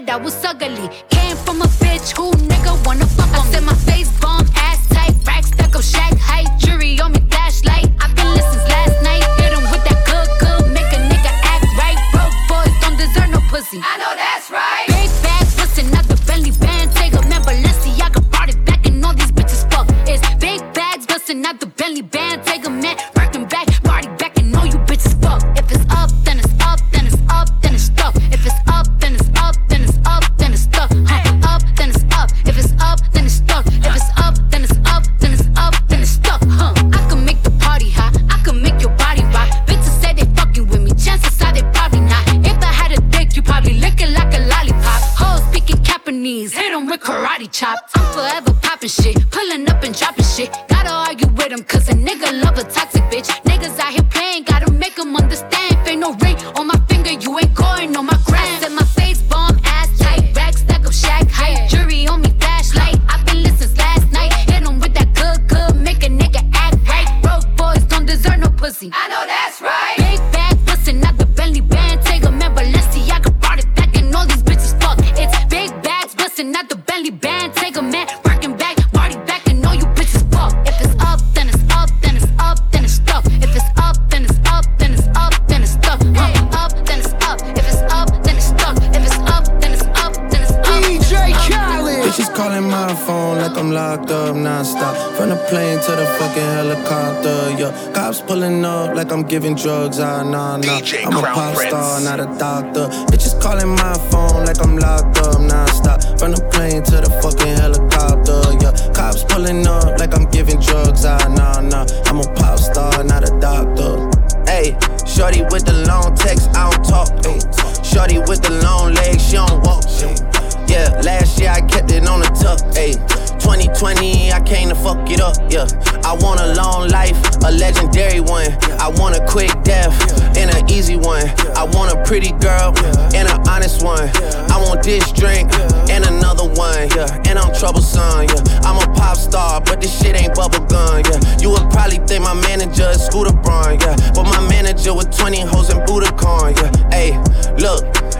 said I long text, I don't talk. Ay. Shorty with the long legs, she don't walk. Yeah, last year I kept it on the tuck. Ayy, 2020 I came to fuck it up. Yeah, I want a long life, a legendary one. I want a quick death and an easy one. I want a pretty girl and an honest one. I want this drink and another one. Yeah, and I'm troublesome. Yeah, I'm a pop star, but this shit ain't bubble gum. Yeah, you would probably think my manager is Scooter Braun. Yeah, but my manager with 20 hoes and Budokan. Yeah, hey, look.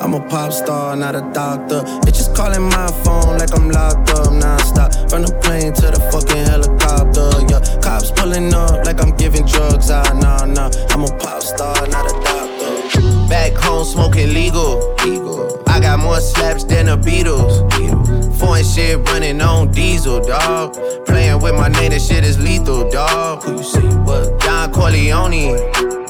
I'm a pop star, not a doctor. Bitches calling my phone like I'm locked up nonstop. From the plane to the fucking helicopter, yeah. Cops pulling up like I'm giving drugs, ah, nah, nah. I'm a pop star, not a doctor. Back home smoking legal. legal. I got more slaps than the Beatles. Foreign shit running on diesel, dog. Playing with my name, that shit is lethal, dog. Who you you was? Don Corleone.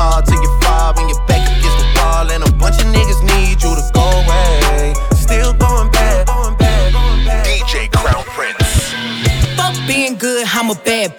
ball till you fall and you're back against the wall. And a bunch of niggas need you to go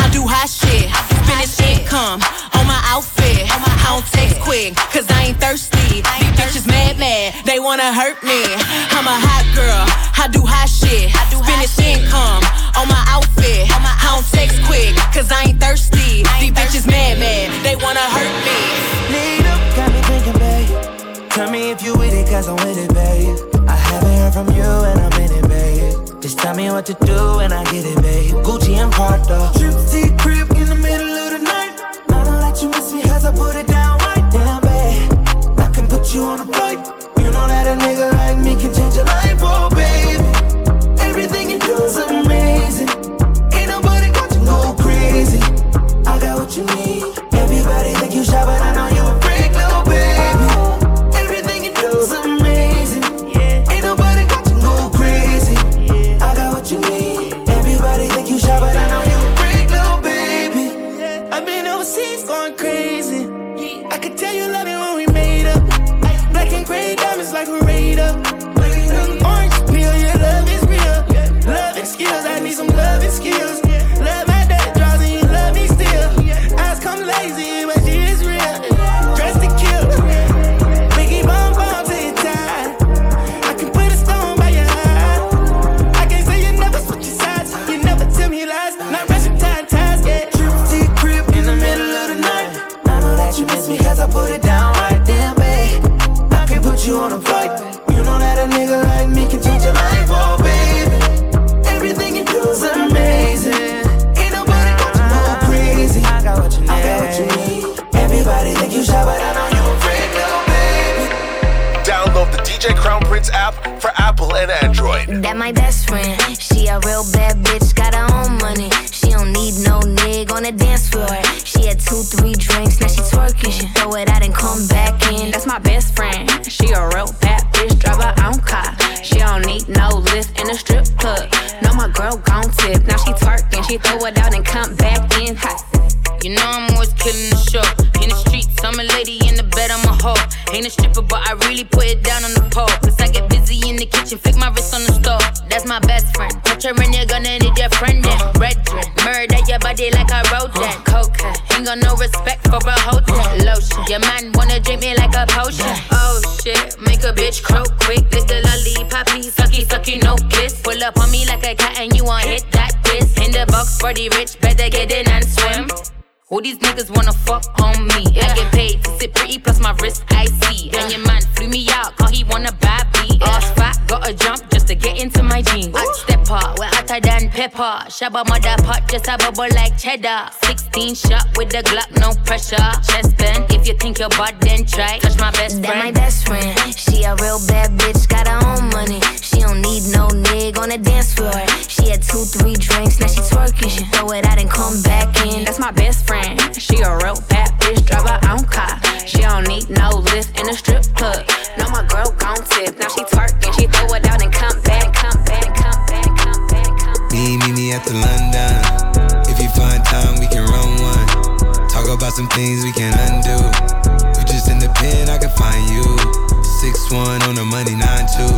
I do hot shit. Finish income on my outfit. I don't text quick, cause I ain't thirsty. These bitches mad, mad, they wanna hurt me. I'm a hot girl, I do hot shit. Finish income on my outfit. I don't text quick, cause I ain't thirsty. These bitches mad, mad, they wanna hurt me. Need up, got me thinking, babe. Tell me if you with it, cause I'm with it, babe. want from you and I'm in it, babe. Just tell me what to do and I get it, babe. Gucci and Prada. Trip crib in the middle of the night. I don't let you miss me as I put it down right down, babe. I can put you on a flight. You know that a nigga like me can like these niggas wanna fuck on me. I get paid to sit pretty, plus my wrist icy. And your man flew me out, cause he wanna buy beat. Ass fat, gotta jump just to get into my jeans. I Hot stepper, we're hotter than pepper. Shabba mother pot, just a bubble like cheddar. 16 shot with the Glock, no pressure. Chest bend, if you think you're bad, then try. Touch my best That my friend. best friend. About some things we can undo. You just in the pen, I can find you. Six one on the money, nine two.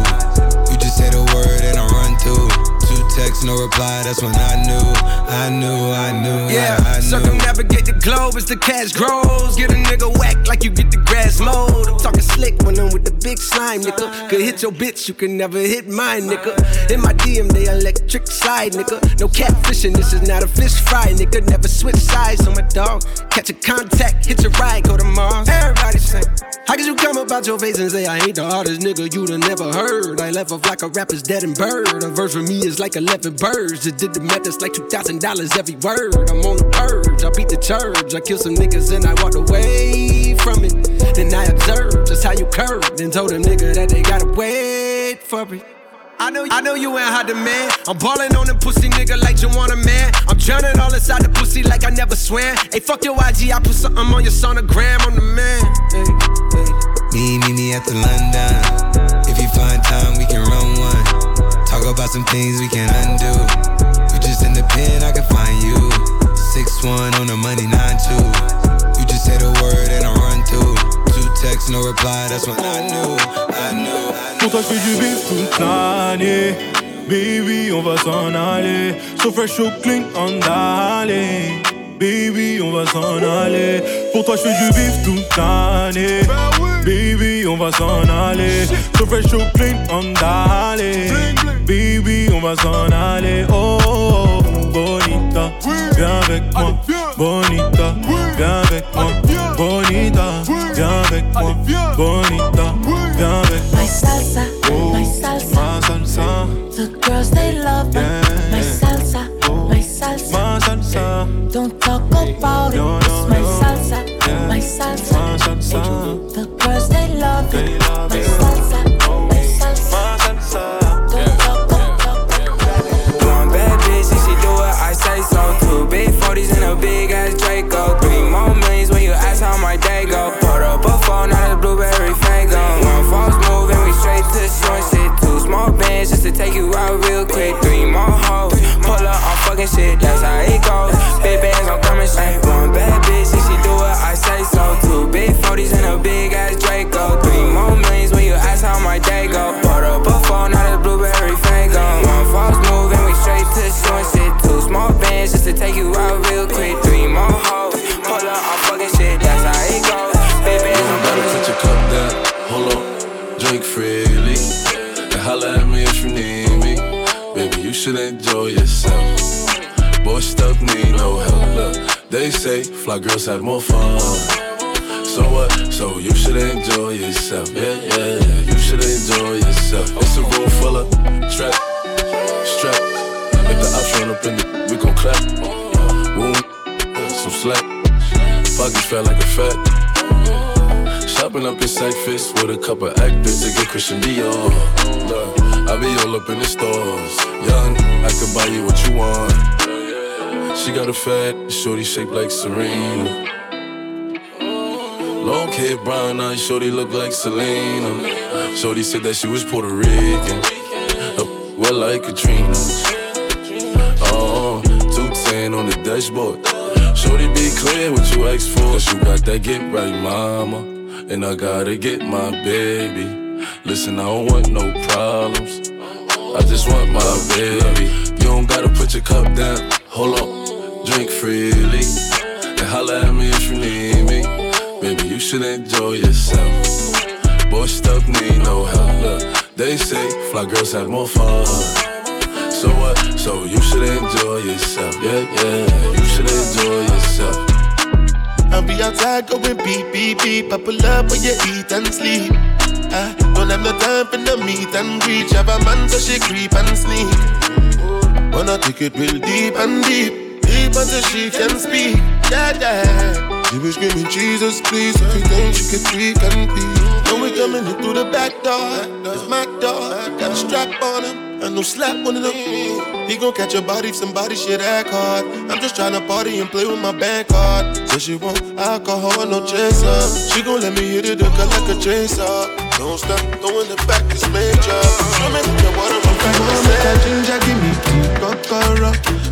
You just say the word and I run through. Two texts, no reply. That's when I knew, I knew, I knew, Yeah, I, I knew. circumnavigate the globe as the cash grows. Get a nigga whack like you get the grass mowed. I'm talking slick when I'm with the big slime, nigga. Could hit your bitch, you can never hit mine, nigga. In my DM, they electric slide, nigga. No catfishing, this is not a fish fry, nigga. Never switch sides on my dog. Catch a contact, hit your ride, go to Mars. Everybody sing. How could you come up about your face and say I ain't the hardest nigga you'd have never heard? I left off like a rapper's dead and bird. A verse for me is like 11 birds. Just did the math, it's like $2,000 every word. I'm on the purge, I beat the church. I kill some niggas and I walked away from it. Then I observed just how you curved and told them nigga that they gotta wait for it. I know, I know you ain't hot demand. I'm ballin' on them pussy nigga like you want a man. I'm drowning all inside the pussy like I never swam. Hey, fuck your IG, I put something on your sonogram. I'm the man. Hey, Me, meet me at the London. If you find time, we can run one. Talk about some things we can undo. You just in the pen, I can find you. Six one on the money, nine two. You just say the word and I run through. Two texts, no reply. That's when I knew, I knew, I knew. Pour toi je fais du bif toute l'année Baby on va s'en aller So fresh so clean on d'aller Baby on va s'en aller Pour toi je fais du bif toute l'année Baby, on va s'en aller. Tout fresh, tout clean, on d'aller. Baby, on va s'en aller. Oh, oh, oh, bonita, viens avec moi. Bonita, viens avec moi. Bonita, viens avec moi. Bonita, viens avec moi. My salsa, oh, my salsa, my salsa. The girls they love yeah. my salsa, my oh, salsa. Don't talk about it. No, no, it's my salsa, yeah. my salsa. Up on fucking fly girls have more fun. So what? So you should enjoy yourself. Yeah, yeah, yeah. you should enjoy yourself. It's a room full of strap, strap. If the ops run up in the, we gon' clap. Wound, some slack. Pockets felt like a fat. Shopping up in Cyphers with a couple actors to get Christian Dior. I be all up in the stores. Young, I could buy you what you want. She got a fat, shorty shaped like Serena. Long hair, brown eyes, shorty look like Selena. Shorty said that she was Puerto Rican. Uh, well, like Katrina. Oh, 210 on the dashboard. Shorty be clear what you ask for. Cause you got that get right, mama. And I gotta get my baby. Listen, I don't want no problems. I just want my baby. You don't gotta put your cup down. Hold on, drink freely. And holla at me if you need me. Baby, you should enjoy yourself. Boy, stuff need no help. Look, they say fly girls have more fun. So what? So you should enjoy yourself. Yeah, yeah, you should enjoy yourself. I'll be outside going beep, beep, beep. Pull up when you eat and sleep. I don't have no time for no meet and greet. Have a man so she creep and sneak. Wanna take it real deep and deep. Deep until she can speak. Yeah, yeah. She was screaming, Jesus, please. Everything she could tweak and be. When we coming in through the back door, it's my door. Got a strap on him. And no slap of them. He gon' catch a body if somebody shit act hard. I'm just tryna party and play with my bank card. Said she want alcohol, no chaser. She gon' let me hit it up like a chaser. Don't stop, throwing the back is major. Swimming in the water, I'm back ginger, give me kokoro.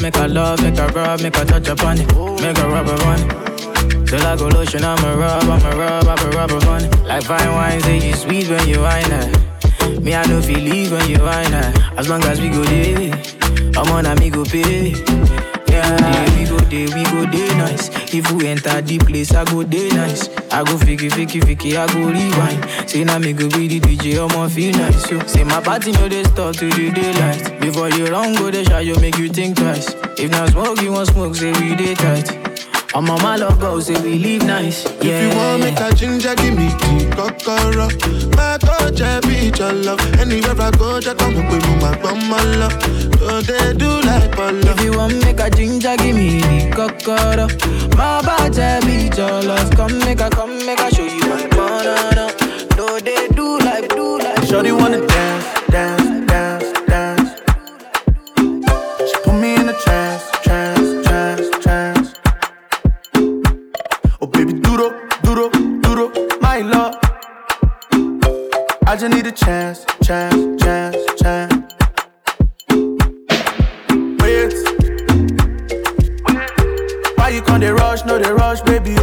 Make a make a love, make a rub, make a touch upon it. Make a rub upon. Till I go lotion, I'ma rub, I'ma rub, I'ma rub upon it. Like fine wine, say you sweet when you wine it. Me, I know feel leave when you wine it. As long as we go there, I'm on a me go pay. Yeah, we go there, we go there nice. If we enter the place, I go there nice. I go fiki, fiki, fiki, I go rewind. Say now me go be the DJ, I'ma feel nice. Yo. Say my party no they start to the daylight. Before you run, go the shot, you make you think twice. If not smoke, you want smoke, say we day tight. I'm on my love go, say we live nice. Yeah. If you want make a ginger, give me tea, kokoro. My coach, I be your love. Anywhere I go, just come up with my bum, my love. So they do like polo. If you want make a ginger, give me the cocoa. My body be your love. Come make a, come make a show you my banana. No, they do like, do like. Shorty wanna dance, dance, dance, rush? Baby,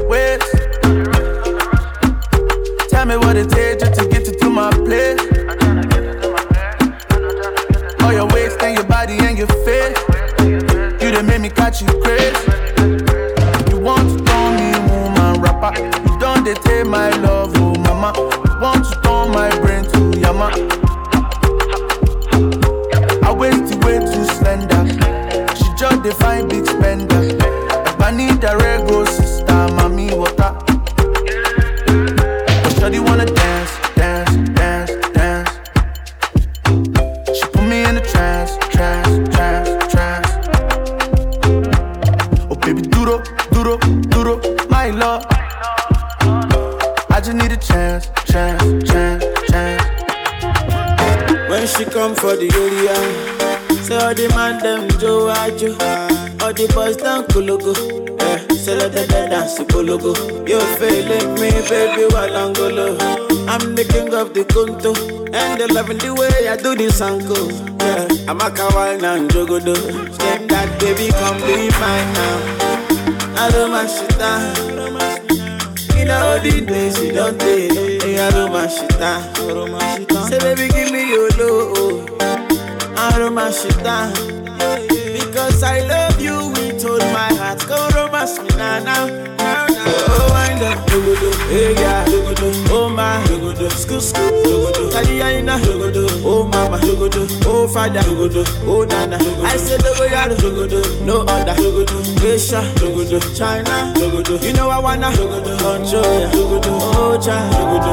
loving the way I do this anko. Yeah, I'm a kawaii and jogodo. Step that baby, come be mine now. I don't mind shit down. In all the days you don't take, eh, I don't mind shit down. Say baby, give me your love. Oh. I don't mind shit down. Because I love you with all my heart. Go romance me now, now. Oh, wind up, dogodo, hey yeah, dogodo, oh my, dogodo, school, school, Kaliyaina, dogodo, oh mama, dogodo, oh father, dogodo, oh nana. I dogo yaro, dogodo, no other, dogodo, Asia, dogodo, China, dogodo. You know I wanna, dogodo, control ya, dogodo, oh cha, dogodo,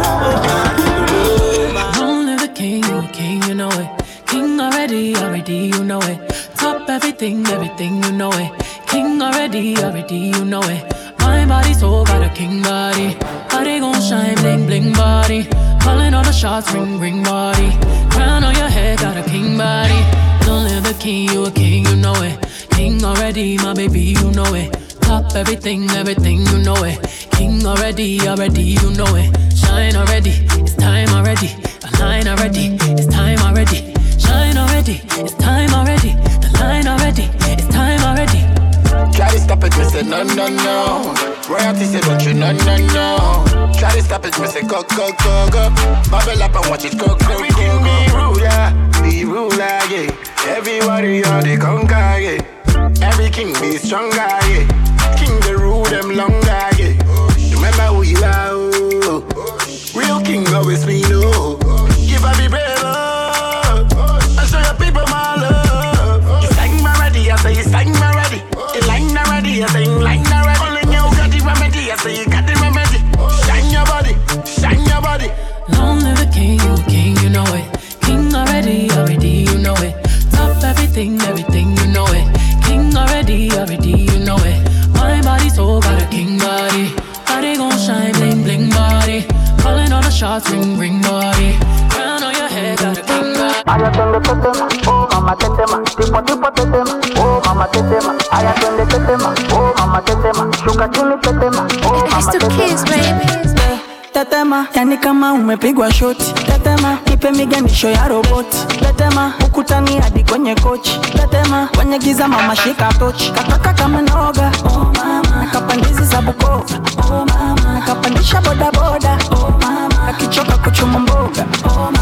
oh. Only the king, king, you know it. King already, already, you know it. Top everything, everything, you know it. King already, already, you know it. My body so got a king body. Body gon' shine, bling, bling body. Calling all the shots, ring, ring body. Crown on your head, got a king body. Don't live the king, you a king, you know it. King already, my baby, you know it. Top everything, everything, you know it. King already, already, you know it. Shine already, it's time already. The line already, it's time already. Shine already, it's time already. The line already, it's time already. Try to stop it, me say no, no, no. Royalty say don't you, no, no, no. Try to stop it, me say go, go, go, go. Bubble up and watch it go, go, go, go. Be ruler, be ruler, yeah. Everybody on the conquer, yeah. Every king be stronger, yeah. King the rule them longer, yeah. Remember who you are, oh. Real king always be no. Give up be brave, line already, I say it's line already. Only you got the remedy, I say you got the remedy. Shine your body, shine your body. Long live the king, you king, you know it. King already, already, you know it. Top everything, everything, you know it. King already, already, you know it. My body so got a king body. Body gon' shine, bling, bling body. Calling all the shots, ring, ring body. Crown on your head, got a king body. Aya twende tetema, oh mama tetema, tipo tipo tetema, oh mama tetema. Aya twende tetema, oh mama tetema, shuka chini tetema, oh mama tetema. Tetema, yani kama umepigwa shoti. Tetema, ipe miganisho ya roboti. Tetema, ukutani hadi kwenye kochi. Tetema, kwenye giza mama shika tochi. Kataka kama noga, oh mama. Nakapandizi za Bukoba, oh mama. Nakapandisha boda boda, oh mama. akichoka kuchuma mboga, oh mama.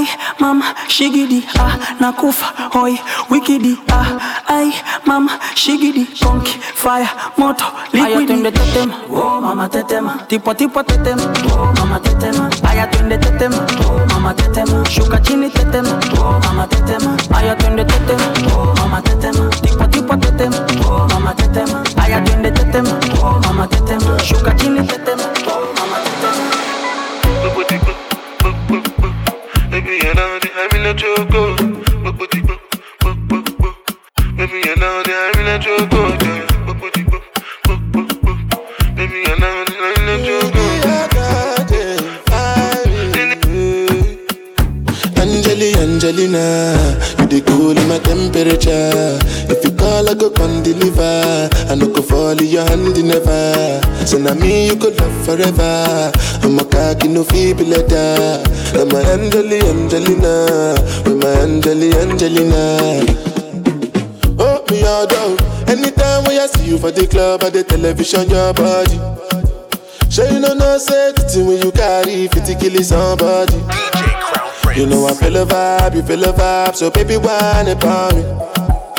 Ai mama shigidi ah nakufa hoi wikidi ah ai mama shigidi konki fire moto liquidi. twende tetema oh mama tetema tipo tipo tetema oh mama tetema aya twende tetema oh mama tetema shuka chini tetema oh mama tetema aya twende tetema oh mama tetema tipo tipo tetema oh mama tetema aya twende tetema oh mama tetema shuka chini tetema Baby, you choco. Baby, you know that I'm in a choco. Baby, you know that I'm in a choco. Angelina, you the cool in my temperature. If you call, I go come deliver. I no go fall in your hand never. So now me you could love forever. I'm a cocky no feeble letter. I'm a Angeli, Angelina, with my Angeli, Angelina. Oh, me all down. Anytime when I see you for the club or the television, your body. Sure you know no safety when you carry 50 kill somebody. You know I feel a vibe, you feel a vibe, so baby whine about me.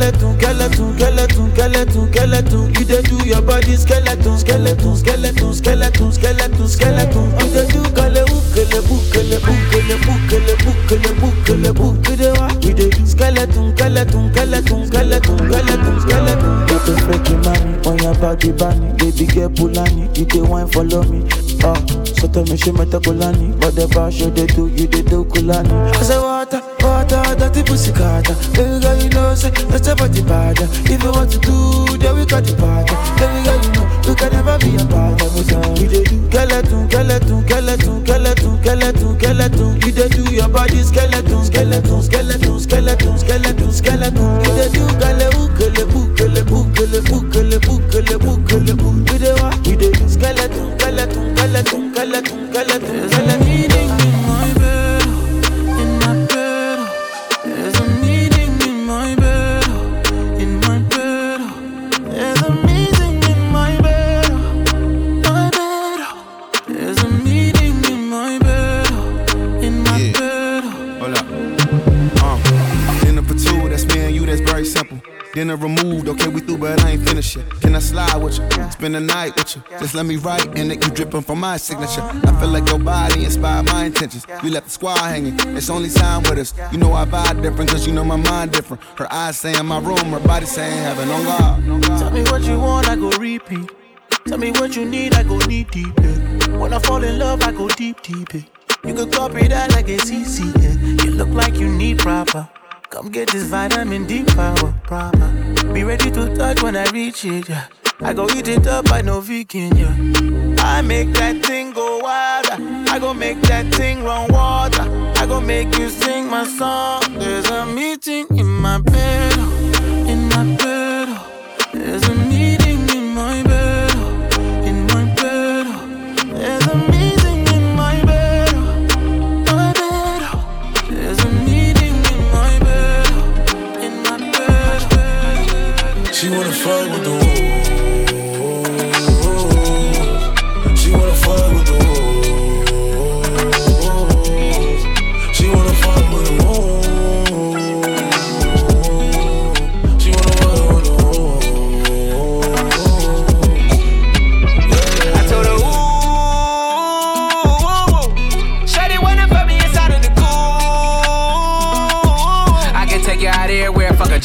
skelewu, skelewu, skelewu, skelewu, skelewu. You dey do your body skelewu, skelewu, skelewu, skelewu, skelewu, skelewu. You dey do kele ukele bukele bukele bukele bukele bukele bukele wa. We dey do skelewu, skelewu, skelewu, skelewu, skelewu, skelewu. You dey freaky mommy on your body bunny, baby girl pulani. You dey wine follow me. Oh, so tell me she meta kulani, whatever show they do, you dey do kulani. I say dirty pussy carter. Baby girl, you know say that's about the. If you want to do, then we got the bad. Baby girl, you know you can never be a bad. We dey do skelewu, skelewu, skelewu, skelewu, skelewu, skelewu. You dey do your body skelewu, skelewu, skelewu, skelewu, skelewu, skelewu. You dey do gale ukele bukele bukele bukele bukele bukele bukele. We dey we dey do skelewu, skelewu, skelewu, skelewu, skelewu, skelewu. With you. Just let me write and it you dripping from my signature. I feel like your body inspired my intentions. You left the squad hanging, it's only time with us. You know I vibe different, cause you know my mind different. Her eyes saying my room, her body saying heaven on God. Tell me what you want, I go repeat. Tell me what you need, I go deep, deep. Yeah. When I fall in love, I go deep, deep. Yeah. You can copy that like it's easy. Yeah. You look like you need proper. Come get this vitamin D power proper. Be ready to touch when I reach it. Yeah. I go eat it up, I know vegan. Yeah. I make that thing go wild. I go make that thing run water. I go make you sing my song. There's a meeting in my bed,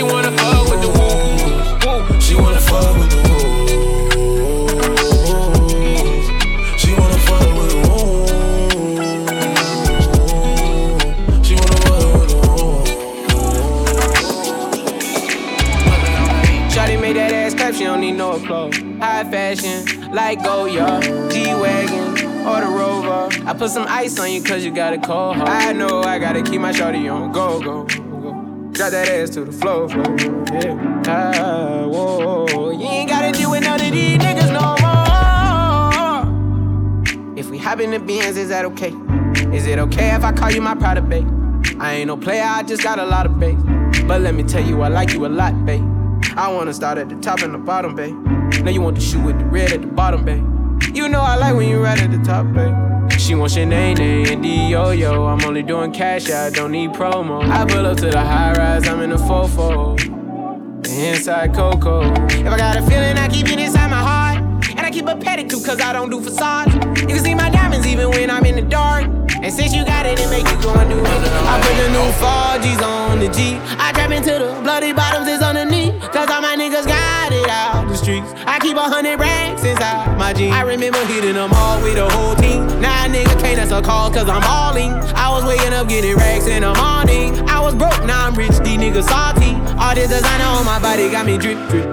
She wanna fuck with the woo. She wanna fuck with the woo. She wanna fuck with the woo. She wanna fuck with the woo. Shawty made that ass clap, she don't need no clothes. High fashion, like Goya, G-Wagon, or the Rover. I put some ice on you cause you got a cold heart. I know I gotta keep my shorty on go, go. Drop that ass to the floor, yeah. Ah, whoa, you ain't gotta deal with none of these niggas no more. If we hop in the Benz, is that okay? Is it okay if I call you my pride babe? I ain't no player, I just got a lot of bass. But let me tell you, I like you a lot, babe. I wanna start at the top and the bottom, babe. Now you want the shoe with the red at the bottom, babe. You know I like when you right at the top, babe. She wants your name, and yo yo. I'm only doing cash, I don't need promo. I pull up to the high rise, I'm in the fofo. Inside Coco. If I got a feeling, I keep it inside my heart. And I keep a pedicure, cause I don't do facades. You can see my diamonds even when I'm in the dark. And since you got it, it make you go and do it. I put the new 4G's on the G. I trap into the bloody bottoms is underneath. Cause all my niggas got streets. I keep a hundred racks inside my jeans. I remember hitting them all with the whole team. Now a nigga can't answer call cause I'm balling. I was waking up getting racks in the morning. I was broke, now I'm rich, these niggas salty. All this designer on my body got me drip drip.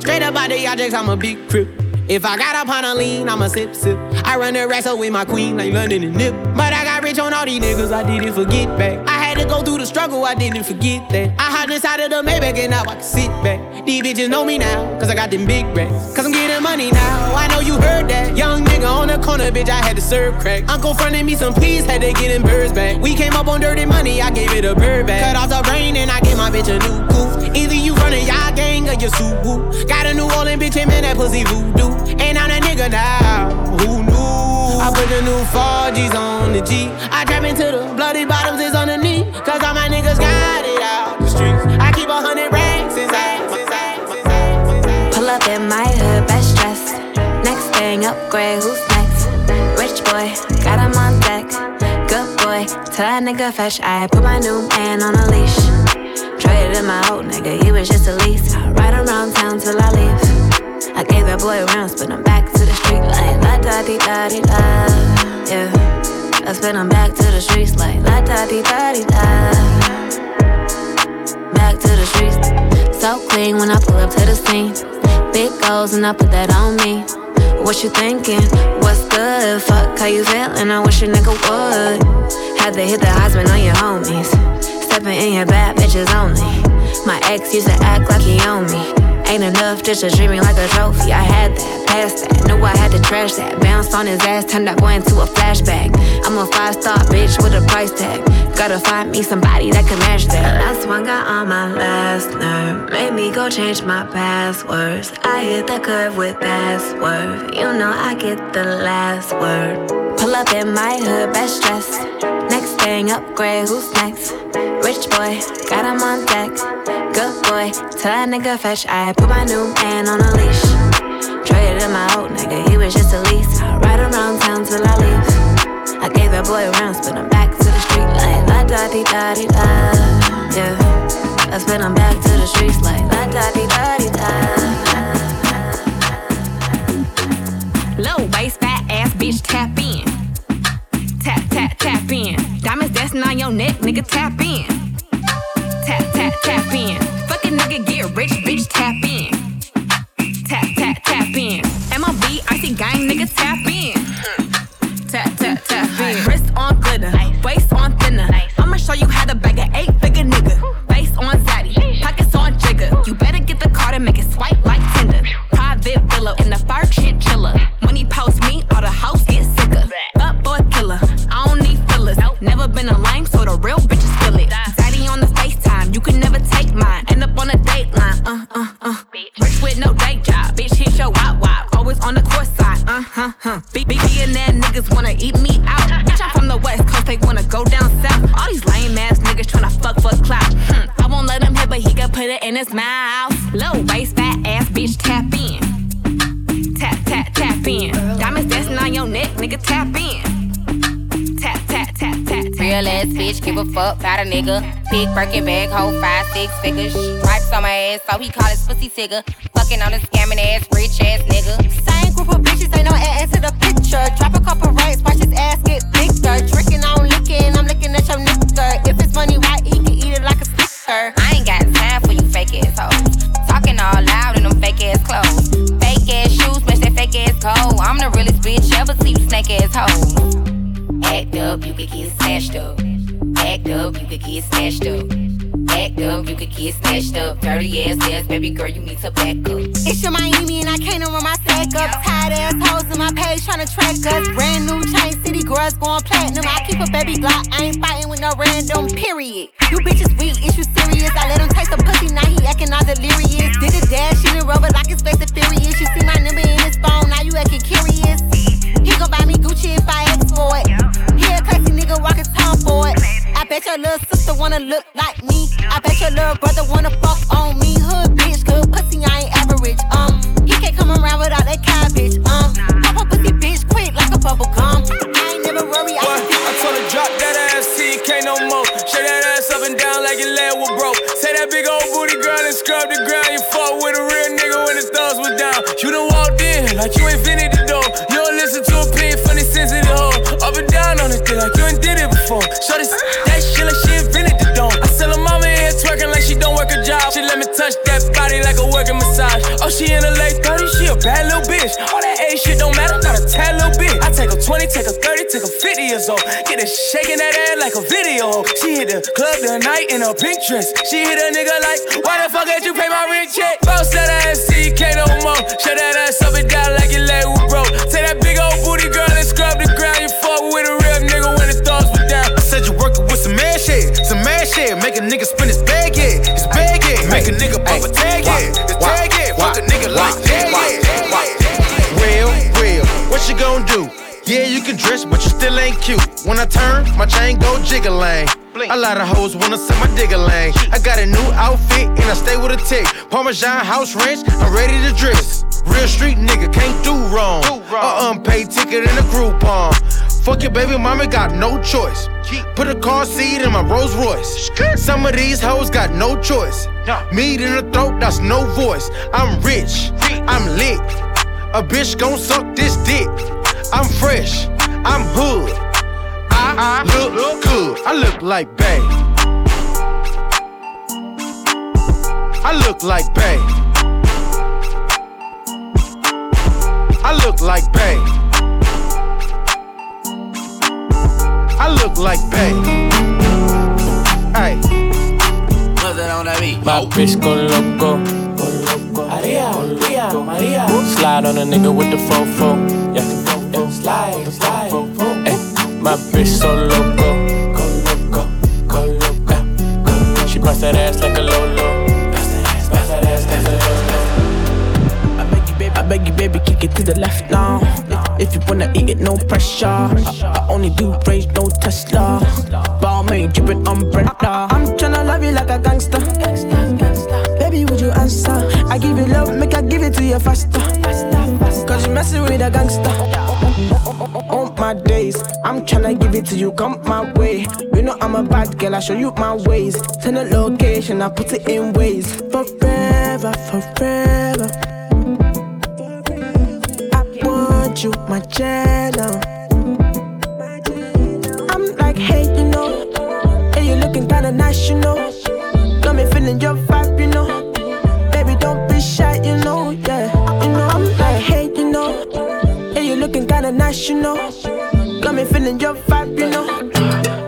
Straight up out the objects, I'm a big crip. If I got up on a lean, I'ma sip sip. I run the wrestle with my queen like London and Nip. But I got rich on all these niggas, I didn't forget back. I had to go through the struggle, I didn't forget that. I hopped inside of the Maybach and now I can sit back. These bitches know me now, cause I got them big racks. Cause I'm getting money now, I know you heard that. Young nigga on the corner, bitch, I had to serve crack. Uncle fronted me some peas, had to get them birds back. We came up on dirty money, I gave it a bird back. Cut off the brain and I gave my bitch a new coupe. You running y'all gang or you Subaru. Got a New Orleans bitch, and man, that pussy voodoo. And I'm that nigga now, who knew? I put the new 4G's on the G. I trap into the bloody bottoms is underneath. Cause all my niggas got it out the streets. I keep a hundred racks inside. Pull up in my hood, best dressed. Next thing, upgrade, who's next? Rich boy, got him on deck. Good boy, tell that nigga fetch. I put my new man on a leash. Traded my old nigga, he was just a lease. I ride around town till I leave. I gave that boy rounds, but I'm back to the street like la da di da di da. Yeah, I spin him back to the streets like la da di da di da. Back to the streets, so clean when I pull up to the scene. Big goals and I put that on me. What you thinking? What's good? Fuck how you feeling? I wish a nigga would. Had to hit the Heisman on your homies. Stepping in your bad bitches only. My ex used to act like he owned me. Ain't enough just to treat me like a trophy. I had that, passed that, knew I had to trash that. Bounced on his ass, turned that boy into a flashback. I'm a five star bitch with a price tag. Gotta find me somebody that can match that. Last one got on my last nerve. Made me go change my passwords. I hit the curve with password. You know I get the last word. Pull up in my hood, best dressed. Thing, upgrade, who's next? Rich boy, got him on deck. Good boy, tell that nigga fetch. I put my new man on a leash. Traded in my old nigga, he was just a lease. I ride around town till I leave. I gave that boy rounds, but I'm back to the street like la da di da di da. Yeah, I spin him back to the streets like la da di da di da. Low waist, fat ass bitch, tap in. Tap, tap, in. Diamonds dancing on your neck, nigga, tap in. Tap, tap, tap in. Fucking nigga, get rich, bitch, tap in. Tap, tap, tap in. MLB, icy gang, nigga, tap in. Tap, tap, tap in. Wrist on glitter, waist on thinner. I'ma show you how to Never been a lame, so the real bitches feel it. Daddy on the FaceTime, you can never take mine. End up on a dateline, uh, uh, uh. Rich with no day job, bitch hit your wop wop. Always on the course side, uh, huh, huh. Fuck about a nigga. Big Birkin bag, hold five, six figures. Stripes on my ass, so he call his pussy tigger. Fucking on a scamming ass, rich ass nigga. Same group of bitches, ain't no ass to the picture. Drop a couple rights, watch his ass get bigger. Tricking on licking, I'm looking at your nigga. If it's money why he can eat it like a snicker. I ain't got time for you fake ass hoes. Talking all loud in them fake ass clothes. Fake ass shoes, match that fake ass coat. I'm the realest bitch ever see you snake ass hoe. Act up, you can get snatched up. Act up, you could get snatched up. Act up, you could get snatched up. Dirty ass ass, baby girl, you need to back up. It's your Miami and I can't run my stack up. Tired ass hoes in my page tryna track us. Brand new chain city girls going platinum. I keep a baby Glock, I ain't fighting with no random period. You bitches weak, is you serious? I let him taste the pussy, now he acting all delirious. Did a dash, she didn't rub it like it's and furious. You see my number in his phone, bet your little sister wanna look like me. I bet your little brother wanna fuck on me. Hood bitch, good pussy, I ain't average. Um, he can't come around without that cabbage. Um, pop a pussy bitch quick like a bubble gum. I ain't never worry. I, I told her drop that ass, see you can't no more. Shake that ass up and down like your leg was broke. Say that big old booty girl and scrub the ground. You fuck with a real nigga when his thumbs was down. You done walked in like you invented the door. You don't listen to a from the sensitive hoe. Up and down on the thing like you ain't did it before. Shorty that job. She let me touch that body like a working massage. Oh, she in her late 30s, she a bad little bitch. All that A shit don't matter, not a tad little bit. I take her 20, take her 30, take her 50 years old. Get her shaking that ass like a video. She hit the club tonight in a pink dress. She hit a nigga like, why the fuck did you pay my rent check? Bounce that ass, see you can't no more. Shut that ass up and down like your leg was broke. Take that big old booty girl and scrub the ground. You fuck with a real nigga when the thumbs was down. I said you working with some mad shit, some mad shit. Make a nigga spin his a nigga pop a tag, yeah, tag, yeah. Fuck a nigga like that, yeah. Real, real, what you gon' do? Yeah, you can dress, but you still ain't cute. When I turn, my chain go jiggling. A lot of hoes wanna set my digger lane. I got a new outfit and I stay with a tick. Parmesan house ranch, I'm ready to dress. Real street nigga, can't do wrong. A unpaid ticket in a Groupon. Fuck your baby mama, got no choice. Put a car seat in my Rolls Royce. Some of these hoes got no choice. Meat in the throat, that's no voice. I'm rich, I'm lit. A bitch gon' suck this dick. I'm fresh, I'm hood. I look good. I look like Bay. I look like Bay. I look like Bay. I look like Bay. Hey. Don't I mean? My bitch go loco. Maria, Maria, Maria. Slide on a nigga with the fofo. Yeah, yeah. slide, slide. Ay, my bitch so loco. Go loco, go loco. She bust that ass like a lolo. Bust that ass like a lolo. I beg you, baby, I beg you, baby, kick it to the left now. If you wanna eat it, no pressure. I, I only do range, no Tesla. Ball made, drippin' umbrella. I'm tryna love you like a gangster. Baby, would you answer? I give you love, make I give it to you faster. Cause you messing with a gangster. On my days, I'm tryna give it to you, come my way. You know I'm a bad girl, I show you my ways. Send a location, I put it in ways. Forever, forever. Want you, my channel. I'm like, hey, you know, hey, you looking kinda nice, you know. Got me feeling your vibe, you know. Baby, don't be shy, you know, yeah. You know, I'm like, hey, you know, hey, you looking kinda nice, you know. Got me feeling your vibe, you know.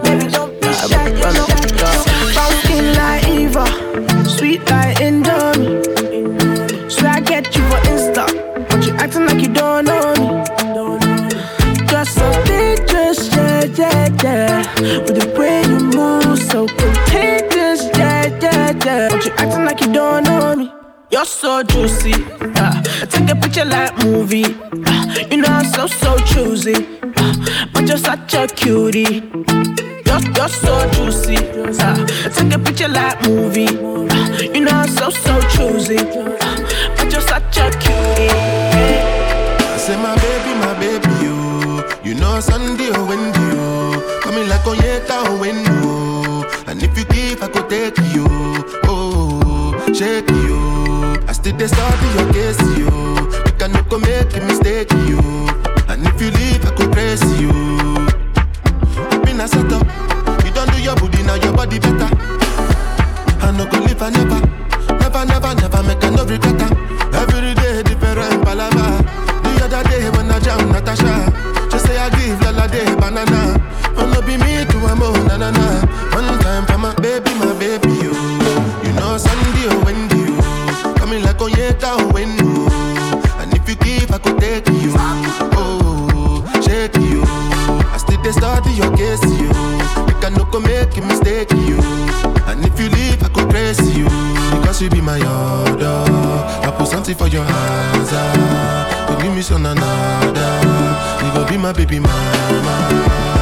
Baby, don't be shy, you know. Skin like Eva, sweet like acting like you don't know me. You're so juicy. Uh, take a picture like movie. Uh, you know I'm so so choosy. Uh, but you're such a cutie. You're, you're so juicy. Uh, take a picture like movie. Uh, you know I'm so so choosy. Uh, but you're such a cutie. I say my baby, my baby, you. You know Sunday or Wendy, you. Coming like Onyeka or Wendo. Shake you. I still dey study your case, you. You can no go make a mistake, you. And if you leave, I could praise you. Been a set up. You don't do your booty, now your body better. I no go live, I never. Never, never, never make a no regret. Every day, different palava. The other day, when I jam Natasha, she say I give Lala day banana. Oh, no be me to a mo, na na na. One time for my baby, my baby, like Onyeka or And if you give, I could take you. Oh, shake you. I still dey study your case, you. You can no go make a mistake, you. And if you leave, I could praise you. Because to be my order. I put something for your hands. Ah. Don't give me some another. You go be my baby mama.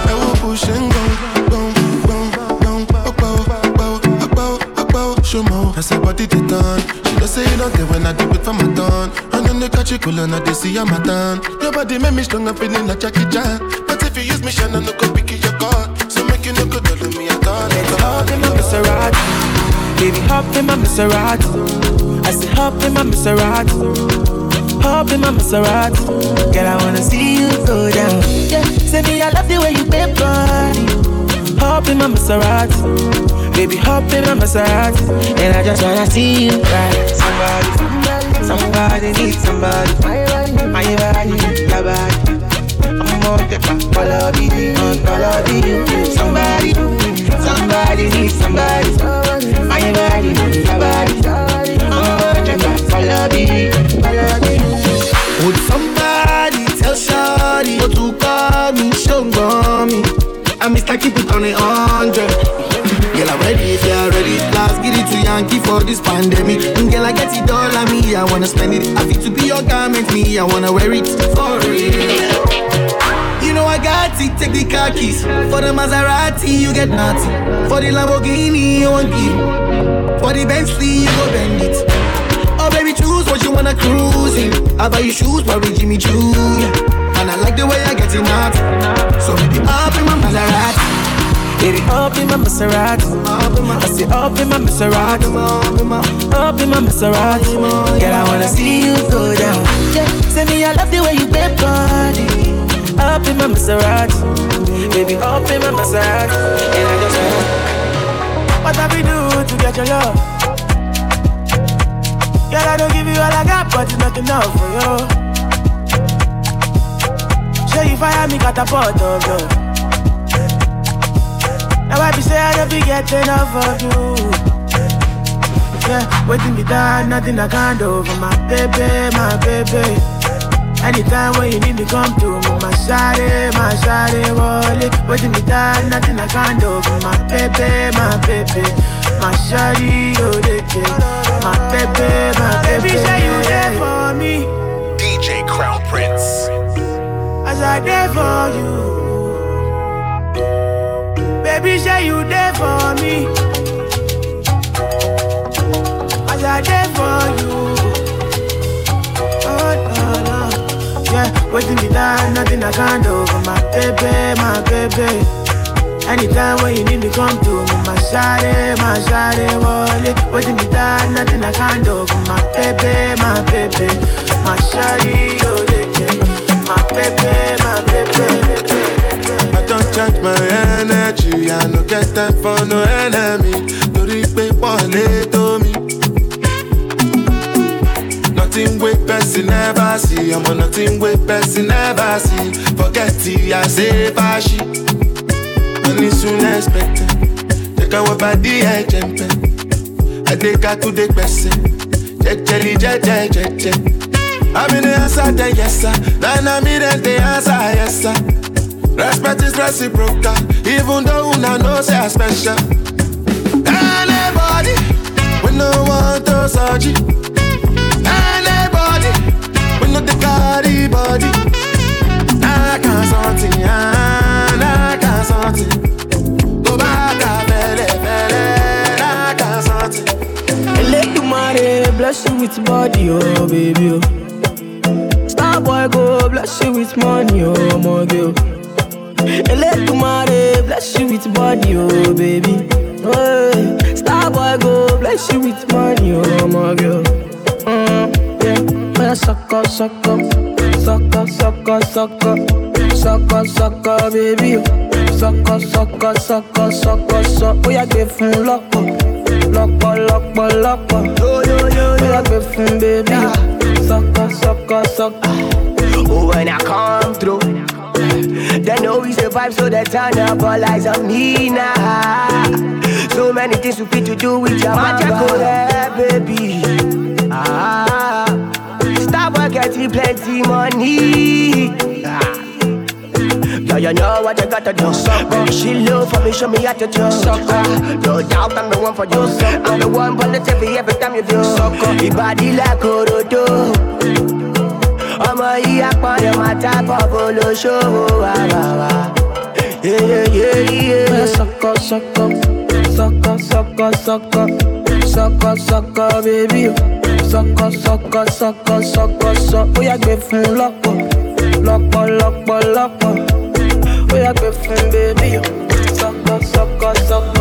I will push and go, go, go, go, go, go, go, go, go, show more. I say body the done. She don't say it don't care when I do it for my done. And then they catch you cool and I they see I'm a done. Your body make me strong, I'm feeling like Jackie Chan. But if you use me, Shannon, no go pick your God. So make you no go do me, I done. Let's hop in my Maserati. Baby, hop in my Maserati. I say hop in my Maserati. Hop in my Maserati. Girl, I wanna see you go down. Yeah, say me, I love the way you bend body. Hop in my Maserati. Baby, hop in my Maserati. And I just wanna see you ride. Somebody, somebody needs somebody. My body, your body. I'm on the follow me, follow me. Somebody, somebody needs somebody. My body, your body. I'm on the follow me, follow me. Would somebody tell Shawty what to call me? Show me. I miss like keep it on a hundred. Ready if you're ready. Last get it to Yankee for this pandemic. And girl, I get it all on me. I wanna spend it. I fit to be your garment, me. I wanna wear it for real. You know I got it, take the car keys. For the Maserati, you get naughty. For the Lamborghini, you won't give. For the Bentley, you go bend it. Oh baby, choose what you wanna cruise in. I buy you shoes, probably Jimmy Choo. Yeah. And I like the way I get it out. So baby, up in my Maserati. Baby, up in my Maserati. I say up in my Maserati. Up in my Maserati. Girl, I wanna see you go down. Say me, I love the way you bend body. Up in my Maserati. Baby, up in my Maserati. And I just wanna. What have we do to get your love? Girl, I don't give you all I got, but it's not enough for you. Show you fire me, got a pot of love. Now I be say I don't be get enough of you. Yeah, waiting me down, nothing I can't do for my baby, my baby. Anytime when you need me, come to me, my shawty, my shawty, wallet. Waiting me down, nothing I can't do for my baby, my baby. My shawty, oh, they My baby, my baby. Baby, say you there for me. DJ Crown Prince. As I there for you. Baby, say you there for me. As I there for you. Oh, no, no. Yeah, waiting me down, nothing I can't do for my baby, my baby. Anytime when you need me, come to me, my shawty, my shawty, wallet. Waiting me down, nothing I can't do for my baby, my baby. My shawty, oh, yeah. my baby, my baby. I don't charge my energy. I no get time for no enemy. Torí pé wọlé tó mi. Nothing wey person never see. On nothing wey person never see. Forget it, I say fashi. Money soon expected. Our body, I jump I take her to the person. Jejeli, jeje, jeje. I'm in the answer, then yes sir. Then I'm in the answer, yes sir. Respect is reciprocal, even though una know say I special. Anybody, we no want to search. Anybody, we no the carry body. I can't something, I can't something. Go back, fele, fele, I can't something. Let the money bless you with body, oh baby. Oh. Star boy go bless you with money, oh my girl. Let the money bless you with body, oh baby. Hey, star boy go bless you with money, oh my girl. Mm, yeah, yeah, suck up, suck up, suck up, suck up, suck up, suck up, suck up, baby. Suck up, suck up, suck up, suck up, suck. Oh yeah, give him lock up, lock up. Yo yo yo, oh yeah, give him baby. Suck up, suck up, suck up. Oh, when I come through. They know we survive, so they turn up all eyes on me now. So many things we fit to do with your magical oh, yeah, baby. Ah, stop getting plenty money. Ah. Yeah, you know what you gotta do. Sucker. Baby, she love for me, show me how to do. Sucker. Ah, no doubt I'm the one for you. Sucker. I'm the one, but it's every every time you do. Sucker. Your body like Orodo ọmọ yìí apọ̀dọ̀ máa ta pọ̀pọ̀ lóṣòwò wà wà wà. Sọkọ sọkọ sọkọ sọkọ sọkọ sọkọ sọkọ bébí sọkọ sọkọ sọkọ sọkọ sọ. Ó yà gbé fún lọ́pọ̀ lọ́pọ̀ lọ́pọ̀ lọ́pọ̀. Ó yà gbé fún bébí sọkọ sọkọ sọkọ.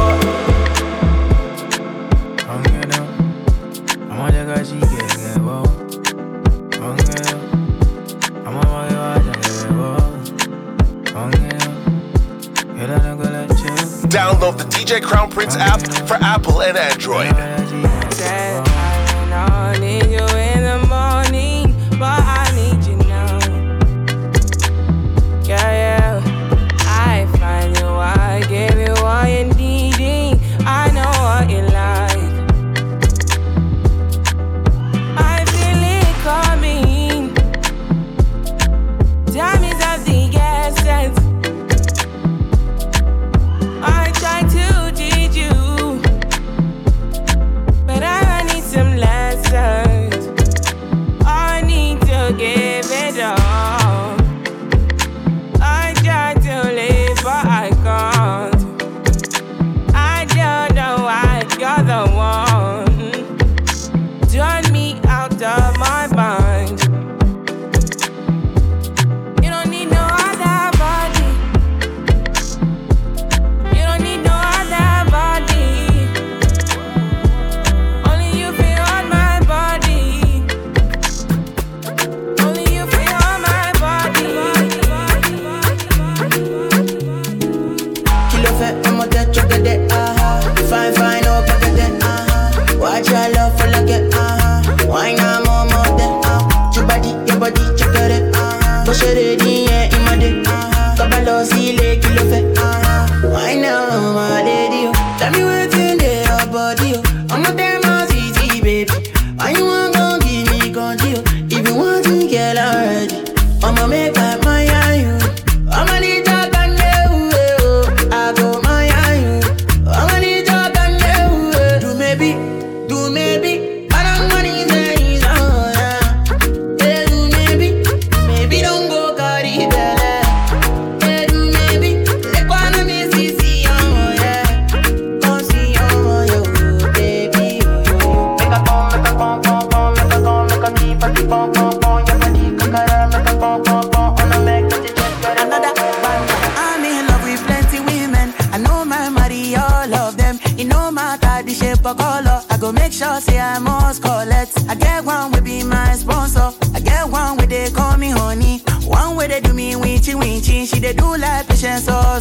Download the DJ Crown Prince app for Apple and Android.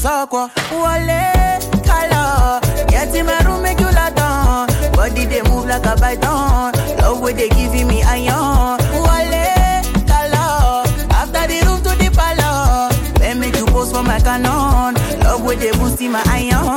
sọ́kọ. Wọlé kálọ̀, yẹn ti my room make you lock down. Body they move like a python, love where they giving me iron. Wọlé kálọ̀, after the room to the parlour. Then make you pose for my canon. love where they boosting my iron.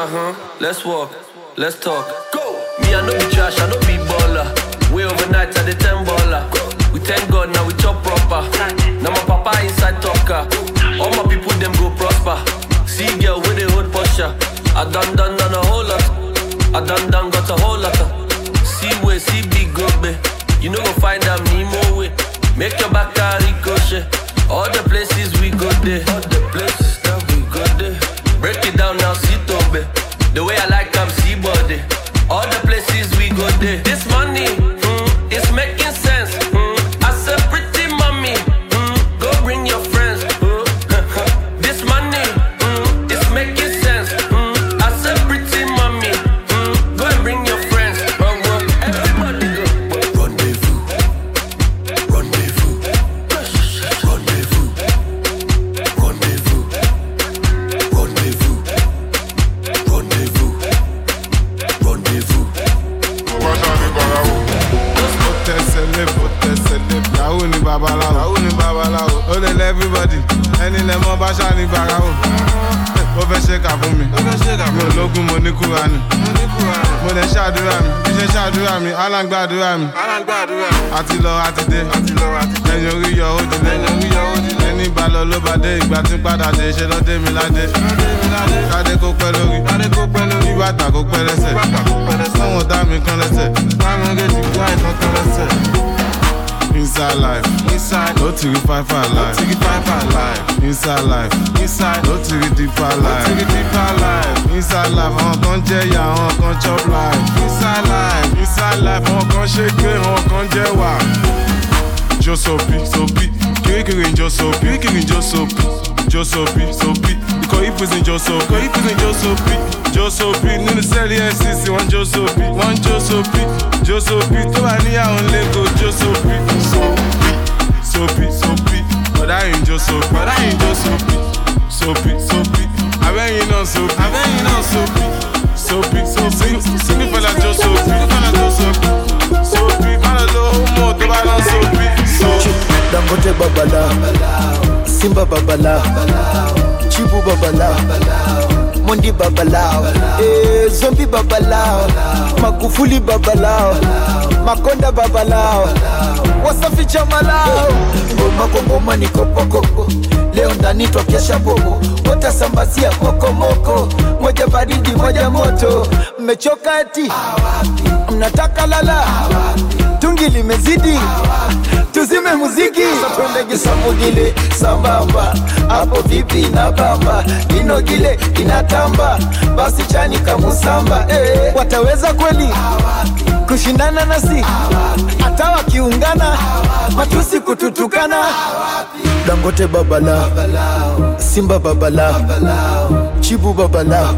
Uh huh. Let's walk. Let's talk. Go. Me, I know be trash. I know be baller. Way overnight at the ten baller. We thank God now we chop proper. Now my papa inside talker. All my people them go prosper. See girl with the hold posture. I done done done a whole lot. I done done got a whole lot. See way, see big go be. You know go find them Nemo way. Make your back ricochet. All the places we go there. No to five life, no to five life. Inside life, inside, no to deeper life, no to deeper life. Inside life, àwọn kan jẹ ya, àwọn kan chop life. Inside life, inside life, àwọn kan ṣe gbé, àwọn kan jẹ wà. Jo sopi, kirikiri ń jo sopi, kirikiri ń jo sopi, jo sopi. Ikọ̀ ìpèsè jo sopi, ikọ̀ ìpèsè jo sopi, jo sopi. Nínú sẹ́ẹ̀lì FCC, wọ́n jo sopi, wọ́n jo sopi, jo sopi. Tó bá níyàwó lẹ́kọ̀ọ́ soapy, soapy. But I ain't just soapy, but I ain't just soapy, soapy, soapy. I bet you know soapy, I bet you know soapy, soapy, soapy. See me fella just soapy, fella just soapy, soapy. Man alone, more to balance soapy, soapy. Dangote babala, Simba babala, Chibu babala, Mondi babalao, eh, Zombi babalao, Magufuli babalao, Makonda babalao. Wasafi malao. Ngoma kwa ngoma ni kopokoko, leo ndani twakesha bobo, watasambazia mokomoko, moja baridi moja moto, mmechoka eti? Mnataka lala, tungi limezidi. Tuzime muziki. Twende gisamugile sambamba. Hapo vipi na bamba? Ino gile inatamba. Basi chani kamusamba eh, wataweza kweli kushindana nasi. Hata wakiungana matusi kututukana. Dangote babala simba babala chibu babala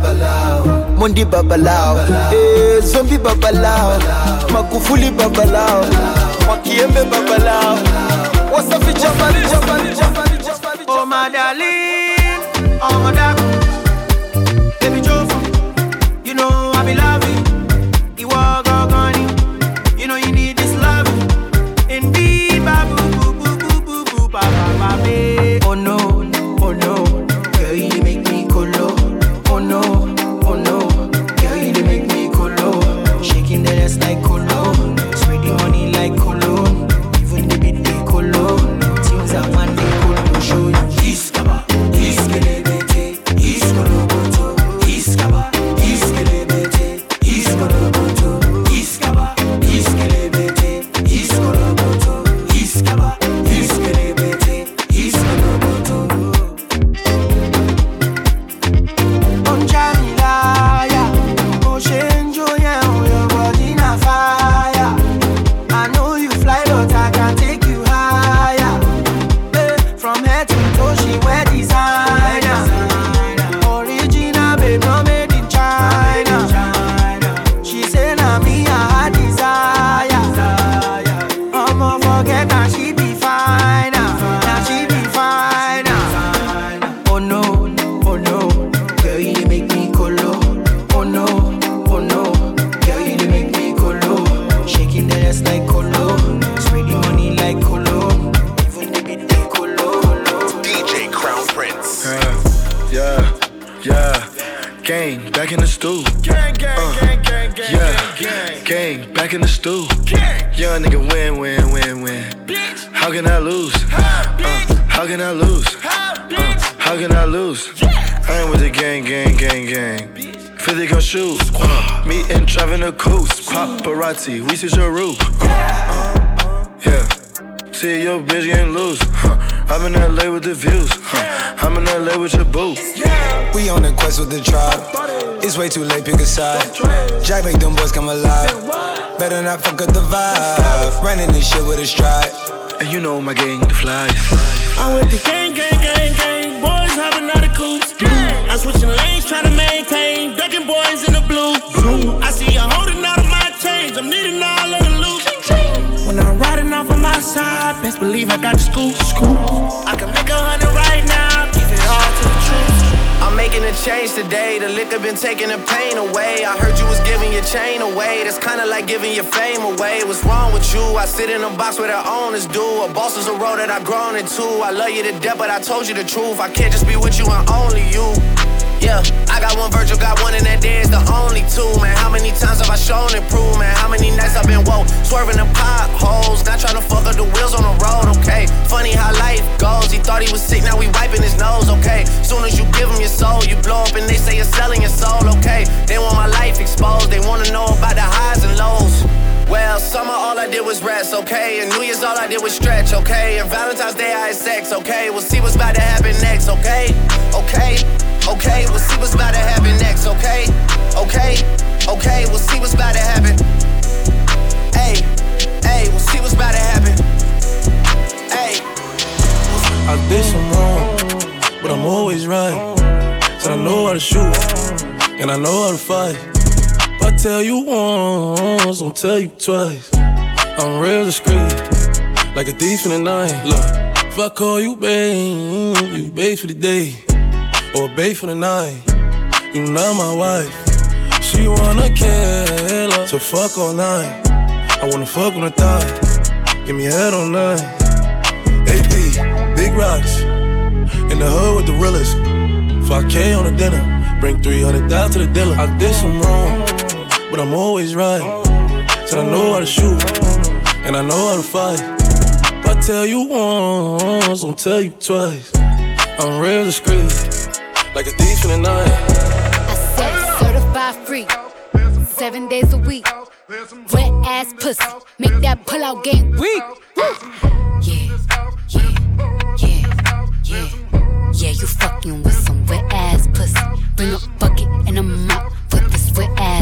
mondi babalao eh, zombi babalao magufuli babalao Mwakiembe babalao wasafi jambali jambali jambali jambali Oh darling, oh darling, liquor been taking the pain away. I heard you was giving your chain away. That's kinda like giving your fame away. What's wrong with you? I sit in a box where the owners do. A boss is a role that I've grown into. I love you to death, but I told you the truth. I can't just be with you and only you. Yeah, I got one Virgil, got one, and that there is the only two, man. How many times have I shown and proved, man? How many nights I've been woke, swerving the potholes, not trying to fuck up the wheels on the road, okay? Funny how life goes. He thought he was sick, now we wiping his nose, okay? Soon as you give him your soul, you blow up and they say you're selling your soul, okay? They want my life exposed, they wanna know about the highs and lows. Well, summer all I did was rest, okay? And New Year's all I did was stretch, okay? And Valentine's Day I had sex, okay? We'll see what's about to happen next, okay? Okay, okay, we'll see what's about to happen next, okay? Okay, okay, we'll see what's about to happen. Hey, hey, we'll see what's about to happen. Hey. I did some wrong, but I'm always right. Said I know how to shoot, and I know how to fight. I tell you once, I'll tell you twice. I'm real discreet, like a thief in the night. Look, if I call you babe, you babe for the day, or babe for the night. You not my wife. She wanna kill so fuck all night. I wanna fuck on the thigh, give me head all night. AP, big rocks, in the hood with the realest. 5K on the dinner, bring 300 down to the dealer. I did some wrong, but I'm always right. Said I know how to shoot, and I know how to fight. If I tell you once, I'll tell you twice. I'm real discreet, like a thief in the night. I said certified free, seven days a week. Wet ass pussy, make that pull out game weak. Yeah, yeah, yeah, yeah. Yeah, you fucking with some wet ass pussy. Bring a bucket and a mop for this wet ass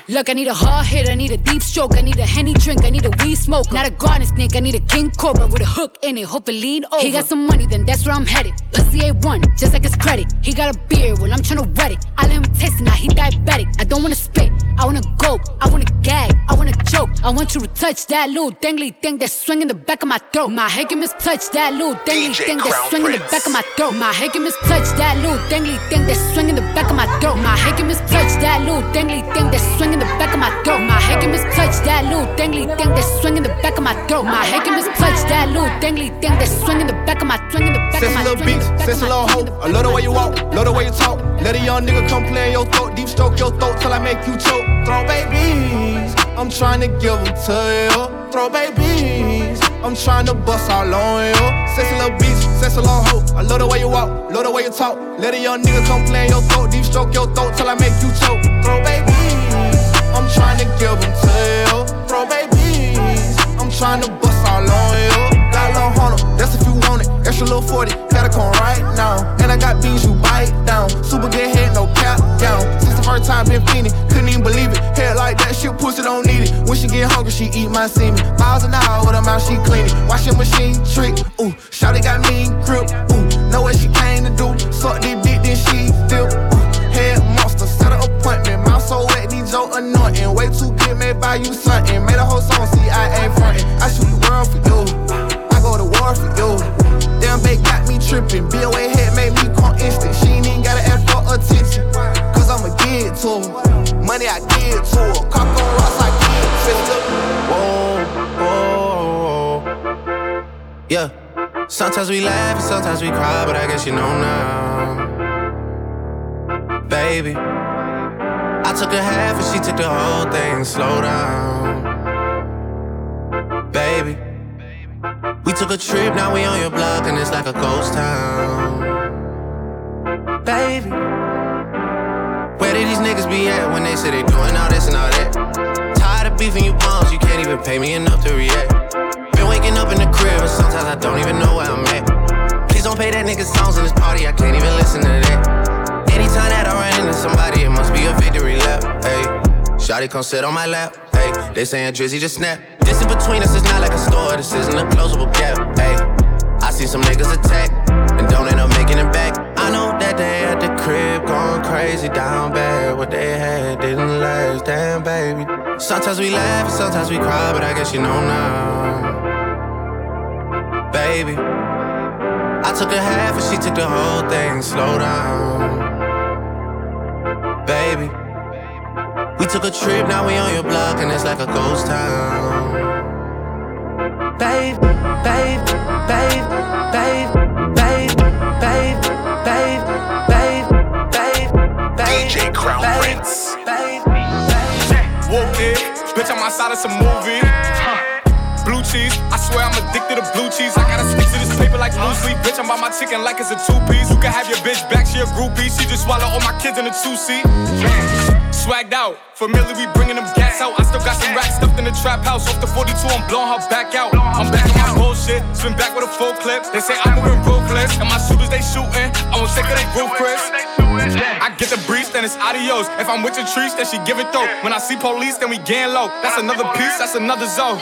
Look, I need a hard hit, I need a deep stroke, I need a henny drink, I need a weed smoke. Not a garden snake, I need a king cobra with a hook in it. Hope it lean over. He got some money, then that's where I'm headed. Pussy A1, just like his credit. He got a beard, well, I'm tryna wet it. I let him taste it, now he diabetic. I don't wanna spit, I wanna go, I wanna gag, I wanna choke. I want you to touch that little dangly thing that's swinging the back of my throat. My head can mistouch that little dangly thing that's swinging the back of my throat. My head can mistouch that little dangly thing that's swinging the back of my throat. My head can mistouch that little dangly thing that's swinging the back of my throat. My head can mistouch that little dangly thing that's swinging the back of my throat. My head can mistouch that little dangly thing that's swinging the back of my swinging the back of Sense my a little beats, sense a little hoe. I love the way you walk, love the way you talk. Let a young nigga come play in your throat, deep stroke your throat till I make you choke. Throw babies. I'm trying to give them to you. Throw babies, I'm trying to bust all on you. Sexy little bitch, sexy little hoe. I love the way you walk, love the way you talk. Let a young nigga come play in your throat, deep stroke your throat till I make you choke. Throw babies, I'm trying to give them to you. Throw babies, I'm trying to bust all on you. Got a little hunter, that's if you want it. Extra little 40, gotta come right now. And I got beans you bite down. Super good head, no cap down. Since the first time been feeling, couldn't even believe it. Head like that, shit pussy don't need it. When she get hungry, she eat my semen. Miles an hour with her mouth, she clean it. Wash your machine trick, ooh. Shawty got mean grip, ooh. Know what she came to do. Buy you something. Made a whole song, see I ain't frontin'. I shoot the world for you. I go to war for you. Damn, babe got me tripping. BOA head made me come instant. She ain't even gotta ask for attention. Cause I'ma give to her. Money I give to her. Cock on rocks, I give to her. Whoa, whoa. Yeah. Sometimes we laugh and sometimes we cry, but I guess you know now. Baby. I took a half and she took the whole thing. Slow down. Baby. We took a trip, now we on your block, and it's like a ghost town. Baby. Where did these niggas be at when they say they doing all this and all that? Tired of beefing you bums, you can't even pay me enough to react. Been waking up in the crib, and sometimes I don't even know where I'm at. Please don't play that nigga songs in this party, I can't even listen to that. Anytime that I run into somebody, it must be a victory lap. Hey, Shotty come sit on my lap. Hey, they saying Drizzy just snap. This in between us is not like a store, this isn't a closable gap. Hey, I see some niggas attack and don't end up making it back. I know that they at the crib going crazy down bad. What they had didn't last, damn baby. Sometimes we laugh and sometimes we cry, but I guess you know now. Baby, I took a half and she took the whole thing. Slow down, baby. We took a trip, now we on your block, and it's like a ghost town. Babe, babe, babe, babe, babe, babe, babe, babe, babe, babe. DJ Crown Prince. Whoop it, bitch, I'm outside of some movie. Blue cheese, I swear I'm addicted to blue cheese. I gotta stick to this paper like blue sleep. Bitch, I'm by my chicken like it's a two piece. You can have your bitch back, she a groupie. She just swallow all my kids in a two seat. Swagged out, familiar, we bringing them gas out. I still got some racks stuffed in the trap house. Off the 42, I'm blowing her back out. I'm back on my bullshit, spin back with a full clip. They say I'm moving ruthless, and my shooters they shooting. I won't take of they Chris. I get the breeze, then it's adios. If I'm with your trees, then she give it though. When I see police, then we gang low. That's another piece, that's another zone.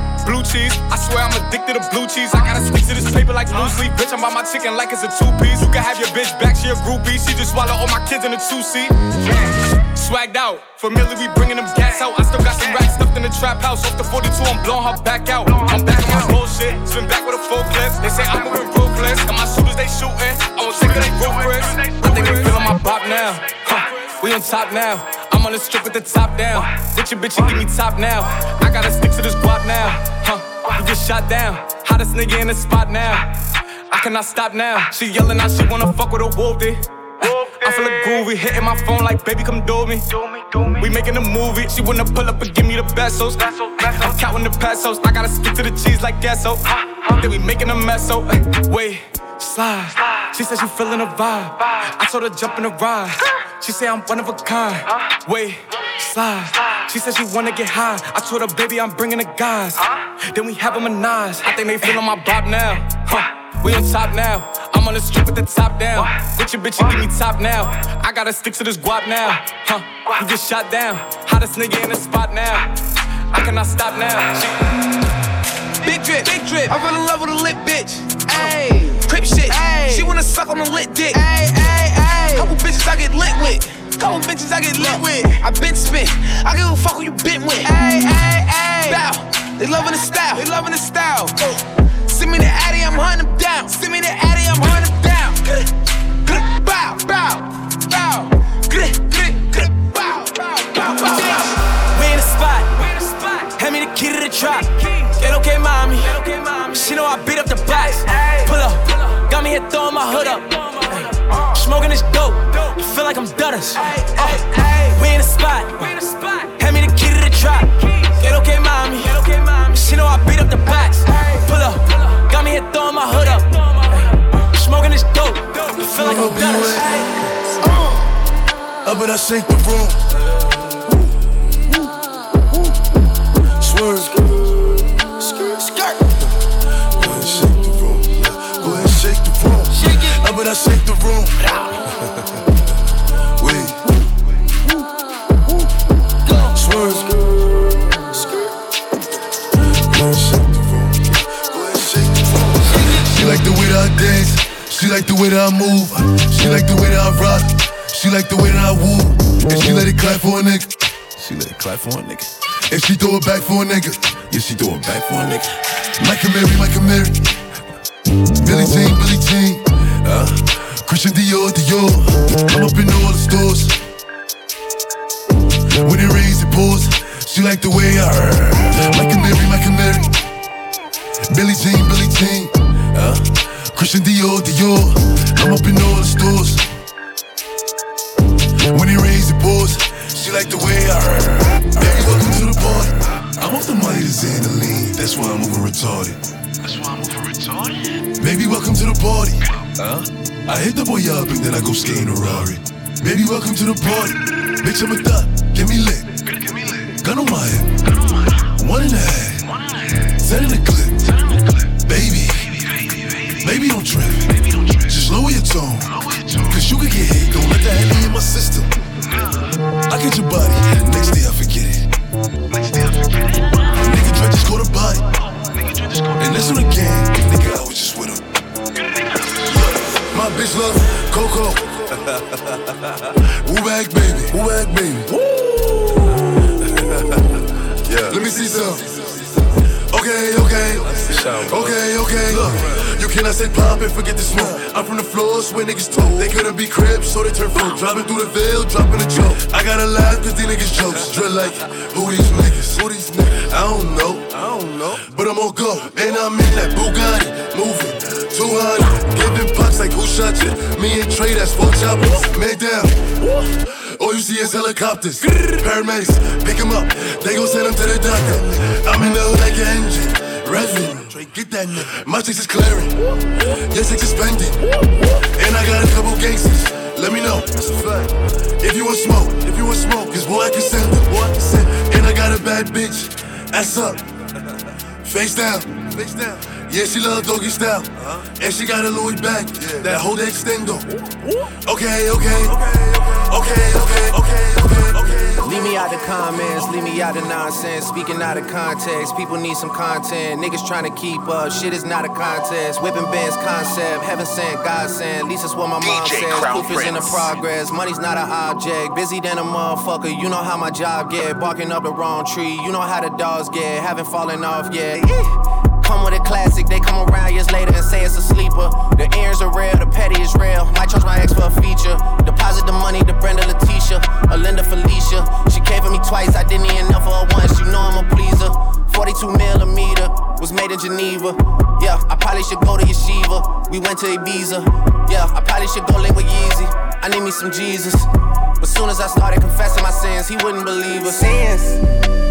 Blue cheese, I swear I'm addicted to blue cheese. I gotta stick to this paper like blue sleep. Bitch, I'm by my chicken like it's a two piece. You can have your bitch back, she a groupie. She just swallow all my kids in a two seat. Swagged out, familiar, we bringing them gas out. I still got some racks stuffed in the trap house. Off the 42, I'm blowing her back out. I'm back on my bullshit, spin back with a full clip. They say I'm moving ruthless, and my shooters they shooting. I won't take of they Chris. I think they feeling my bop now. We on top now. I'm on the strip with the top down. Ditch your bitch and give me top now. I gotta stick to this guap now. Huh. You get shot down. Hottest nigga in the spot now. I cannot stop now. She yelling out she wanna fuck with a wolfie. I feel a groovy, hitting my phone like baby come do me. Do me, do me. We making a movie. She wanna pull up and give me the pesos. I'm counting the pesos. I gotta stick to the cheese like queso. Then we making a mess. So wait, slide. She said she feeling a vibe. I told her jump in the ride. She say I'm one of a kind. Wait, slide. She said she wanna get high. I told her, baby, I'm bringing the guys. Then we have a nines. I think they feeling my bop now. Huh. We on top now. I'm on the strip with the top down. Get your bitch and give me top now. I gotta stick to this guap now. Huh. You get shot down. Hottest nigga in the spot now. I cannot stop now. She Big drip, big drip. I fell in love with a lit bitch. Ayy, wanna suck on a lit dick. Ay, ay, ay. Couple bitches I get lit with. Couple bitches I get lit with. I been spit. I give a fuck who you been with. Ay, ay, ay. Bow. They loving the style. They loving the style. Send me the Addy, I'm hunting them down. Send me the Addy, I'm hunting them down. Bow, bow, bow. Bow, bow, bow. We in the spot. Hand me the key to the drop. It okay, mommy. She know I beat up the box. Pull up, got me here throwing my hood up. Smoking this dope, I feel like I'm Dutters. Uh, we in the spot, hand me the key to the trap. Get okay, mommy. She know I beat up the box. Pull up, got me here throwing my hood up. Smoking this dope, I feel like I'm Dutters. Up and I shake the room. And I shake the room. Swerve. Go shake the room. Go ahead shake the room. She like the way that I dance. She like the way that I move. She like the way that I rock. She like the way that I woo. And she let it clap for a nigga. She let it clap for a nigga. And she throw it back for a nigga. Yeah, she throw it back for a nigga. Micah Mary, Micah Mary. Billy Jean, Billy Jean. Uh, Christian Dior, Dior. I'm up in all the stores. When it rains, it pours. She like the way I heard. Micah Mary, Micah Mary. Billy Jean, Billy Jean. Uh, Christian Dior, Dior. I'm up in all the stores. When it rains, it pours. She like the way I heard. Baby, welcome to the party. I'm off the money to Xandaline. That's why I'm over retarded. That's why I'm over retarded. Baby, welcome to the party. Huh? I hit the boy up and then I go skate in a Rari. Baby, welcome to the party. Bitch, I'm a thot. Get me lit. Gun on my head. One and a half. Set in the clip. Set in the clip. Baby. Baby, don't trip. Just lower your tone. Cause you could get hit. Don't let that be in my system. I get your body. Next day I forget it. Next day I forget it. Nigga try just go to body. And that's on the gang. Nigga, I was just with him. My bitch love Coco. Woo back, baby. Woo back, baby. yeah. Let me see some. Okay, okay. Okay, okay. Look, you cannot say pop and forget the smoke. I'm from the floors where niggas told. They couldn't be cribs, so they turn fruit. Driving through the veil, dropping a joke. I gotta laugh cause these niggas jokes. Drill like, who these niggas? Who these niggas? I don't know. I don't know. But I'm on go. And I'm in that Bugatti. Moving. 200. Giving pops like who shot you? Me and Trey, that's four choppers. Man down. All you see is helicopters. Paramedics, pick him up. They gon' send him to the doctor. I'm in the hood like an engine. Revving. Get that nigga. My chicks is clearing. Your chicks is spending. And I got a couple gangsters. Let me know. That's a fact. If you want smoke, if you want smoke, cause boy, I can send them. Boy, I can send. And I got a bad bitch. Ass up. Face down. Face down. Yeah, she love doggy style. And she got a Louis bag. That whole extendo. Okay, okay. Okay, okay, okay, okay, okay. Leave me out the comments, leave me out the nonsense. Speaking out of context, people need some content. Niggas trying to keep up, shit is not a contest. Whipping bands concept, heaven sent, God sent. At least that's what my mom DJ says. Crown Proof is in the progress. Money's not an object. Busy than a motherfucker. You know how my job get. Barking up the wrong tree. You know how the dogs get. Haven't fallen off yet. Yeah. Come with a classic, they come around years later and say it's a sleeper. The ears are real, the petty is real. Might charge my ex for a feature. Deposit the money to Brenda Letitia, or Linda Felicia. She came for me twice, I didn't even know for her once. You know I'm a pleaser. 42 millimeter was made in Geneva. Yeah, I probably should go to Yeshiva. We went to Ibiza. Yeah, I probably should go link with Yeezy. I need me some Jesus. But soon as I started confessing my sins, he wouldn't believe us. Sins.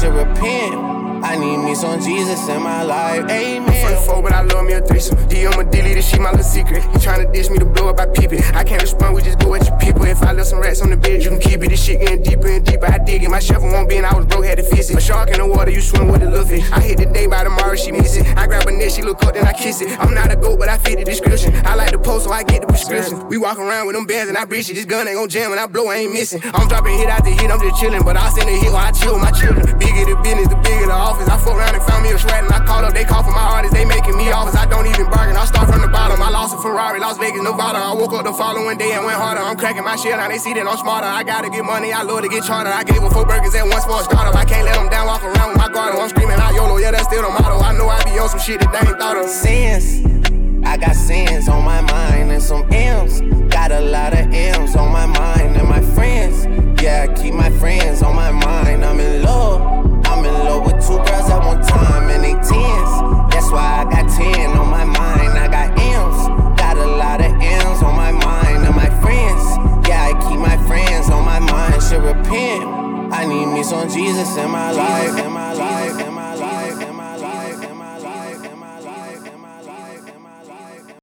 Should repent. I need me some Jesus in my life. Amen. Front four, but I love me a threesome. D on my dilly, this shit my little secret. You tryna dish me to blow up, I peep it. I can't respond, we just go at your people. If I left some rats on the bed, you can keep it. This shit getting deeper and deeper. I dig it. My shovel won't be, and I was broke, had to fix it. A shark in the water, you swim with a little fish. I hit the day by tomorrow, she miss it. I grab a neck, she look up, then I kiss it. I'm not a goat, but I fit the description. I like the post, so I get the prescription. We walk around with them bands and I breach it. This gun ain't gon' jam, and I blow, I ain't missing. I'm dropping hit after hit, I'm just chillin', but I send a hit while I chill with my children. Bigger the business, the bigger the office. I fuck around and found me a shred, and I called up, they call for my artists, they making me offers. I don't even bargain, I start from the bottom. I lost a Ferrari, Las Vegas, Nevada. I woke up the following day and went harder. I'm cracking my shit, I They see that I'm smarter. I gotta get money. I love to get charter. I gave them four burgers at once for a startup. I can't let them down. Walk around with my guard. I'm screaming out YOLO. Yeah, that's still the motto. I know I be on some shit that they ain't thought of. Sins. I got sins on my mind and some M's. Got a lot of M's on my mind and my friends. Yeah, I keep my friends on my mind. I'm in love. I'm in love with two girls at one time and they tens. That's why I got ten on my mind. I got M's. Got a lot of M's on my mind and my friends. Yeah, I keep my friends on my mind. Should repent. I need me some Jesus in my Jesus life. In my life.